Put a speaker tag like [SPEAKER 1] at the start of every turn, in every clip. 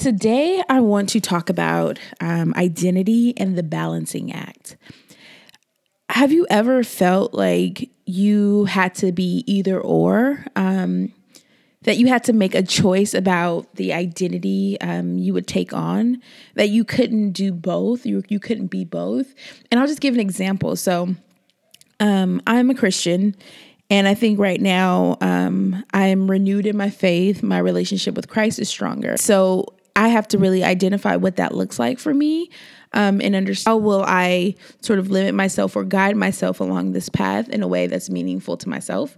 [SPEAKER 1] Today, I want to talk about um, identity and the balancing act. Have you ever felt like you had to be either or? Um, that you had to make a choice about the identity um, you would take on, that you couldn't do both, you, you couldn't be both. And I'll just give an example. So, um, I'm a Christian, and I think right now um, I'm renewed in my faith. My relationship with Christ is stronger. So, I have to really identify what that looks like for me. Um, and understand how will I sort of limit myself or guide myself along this path in a way that's meaningful to myself.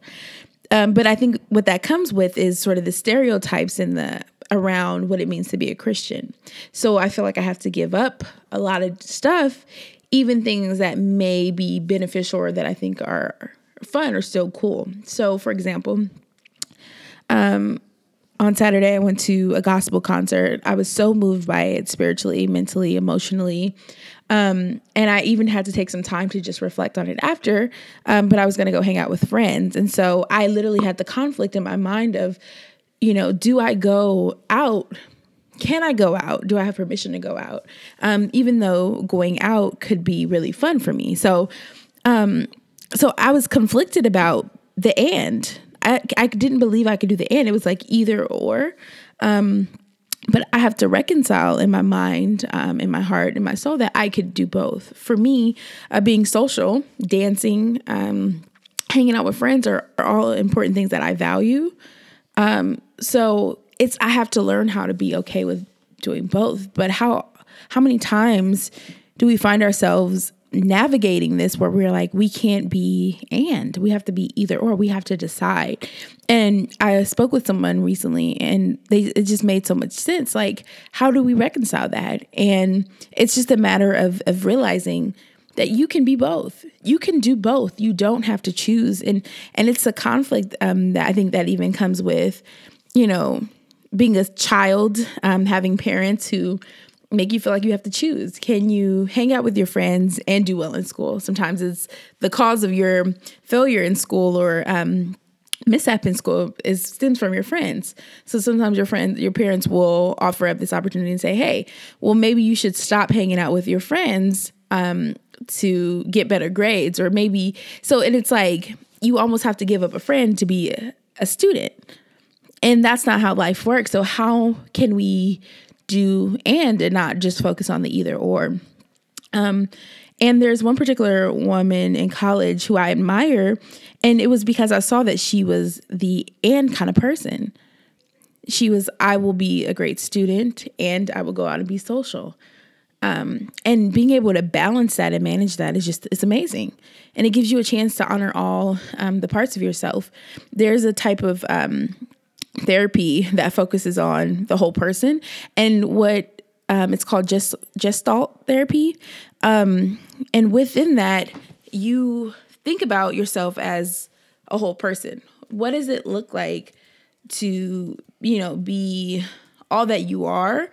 [SPEAKER 1] Um, but I think what that comes with is sort of the stereotypes in the around what it means to be a Christian. So I feel like I have to give up a lot of stuff, even things that may be beneficial or that I think are fun or still cool. So, for example, um, on Saturday, I went to a gospel concert. I was so moved by it spiritually, mentally, emotionally. Um, and I even had to take some time to just reflect on it after. Um, but I was going to go hang out with friends. And so I literally had the conflict in my mind of, you know, do I go out? Can I go out? Do I have permission to go out? Um, even though going out could be really fun for me. So, um, so I was conflicted about the and. I, I didn't believe I could do the and. It was like either or. Um, but I have to reconcile in my mind, um, in my heart, in my soul that I could do both. For me, uh, being social, dancing, um, hanging out with friends are, are, all important things that I value. Um, so it's I have to learn how to be okay with doing both. But how how many times do we find ourselves navigating this where we're like we can't be and we have to be either or we have to decide. And i spoke with someone recently and they it just made so much sense. Like how do we reconcile that? And it's just a matter of of realizing that you can be both. You can do both. You don't have to choose. And and it's a conflict um, that i think that even comes with you know being a child um, having parents who make you feel like you have to choose. Can you hang out with your friends and do well in school? Sometimes it's the cause of your failure in school or um, mishap in school is stems from your friends. So sometimes your friends, your parents will offer up this opportunity and say, "Hey, well maybe you should stop hanging out with your friends um, to get better grades," or maybe so. And it's like you almost have to give up a friend to be a, a student. And that's not how life works. So, how can we do and not just focus on the either or. Um, and there's one particular woman in college who I admire, and it was because I saw that she was the and kind of person. She was, I will be a great student and I will go out and be social. Um, and being able to balance that and manage that is just it's amazing and it gives you a chance to honor all um, the parts of yourself there's a type of um, therapy that focuses on the whole person. And what um, it's called just gestalt therapy. Um, and within that you think about yourself as a whole person. What does it look like to you know be all that you are?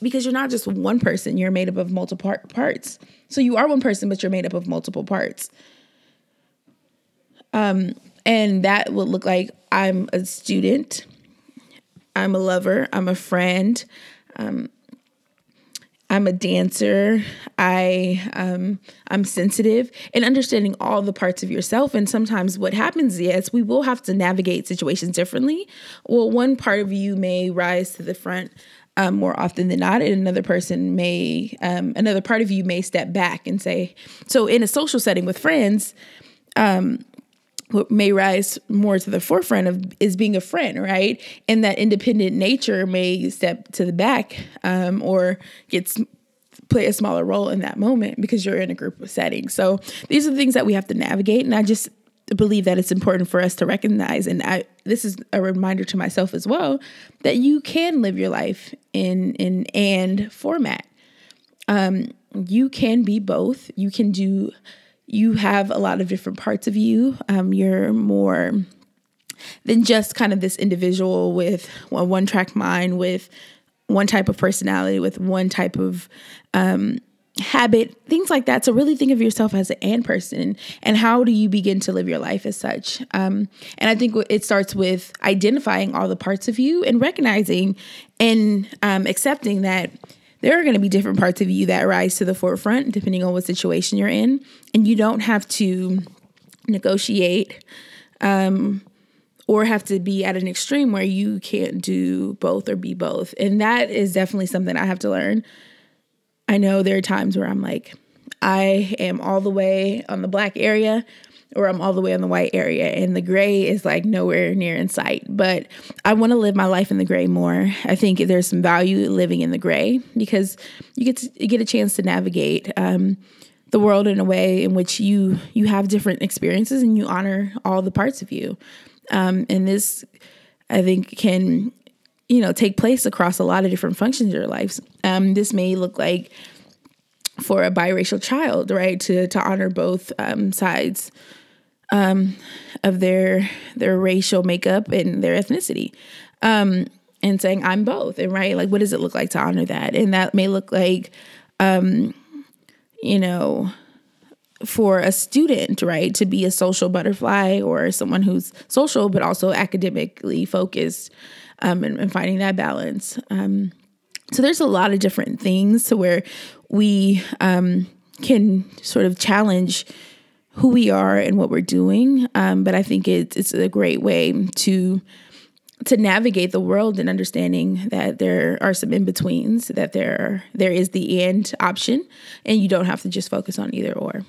[SPEAKER 1] Because you're not just one person you're made up of multiple parts. So you are one person but you're made up of multiple parts. Um and that would look like i'm a student I'm a lover, I'm a friend, um, I'm a dancer. I um, I'm sensitive and understanding all the parts of yourself. And sometimes what happens is we will have to navigate situations differently. Well, one part of you may rise to the front um, more often than not, and another person may um, another part of you may step back and say. So in a social setting with friends, um, what may rise more to the forefront of is being a friend, right? And that independent nature may step to the back um, or gets play a smaller role in that moment because you're in a group setting. So these are the things that we have to navigate, and I just believe that it's important for us to recognize and I this is a reminder to myself as well that you can live your life in in and format. Um you can be both. You can do you have a lot of different parts of you. Um, you're more than just kind of this individual with a one track mind, with one type of personality, with one type of um, habit, things like that. To really think of yourself as an and person and how do you begin to live your life as such. Um, and I think it starts with identifying all the parts of you and recognizing and um, accepting that there are going to be different parts of you that rise to the forefront depending on what situation you're in. And you don't have to negotiate um, or have to be at an extreme where you can't do both or be both. And that is definitely something I have to learn. I know there are times where I'm like, I am all the way on the black area or I'm all the way on the white area and the gray is like nowhere near in sight. But I want to live my life in the gray more. I think there's some value living in the gray because you get to, get a chance to navigate um, the world in a way in which you you have different experiences and you honor all the parts of you. Um, and this, I think, can you know take place across a lot of different functions of your lives. Um, this may look like for a biracial child, right? To to honor both um, sides um, of their their racial makeup and their ethnicity. Um, and saying I'm both, and right, like what does it look like to honor that? And that may look like, um, you know, for a student, right, to be a social butterfly or someone who's social but also academically focused, um, and, and, finding that balance. Um, so there's a lot of different things to where we um, can sort of challenge who we are and what we're doing. Um, but I think it's it's a great way to to navigate the world and understanding that there are some in betweens, that there there is the end option, and you don't have to just focus on either or.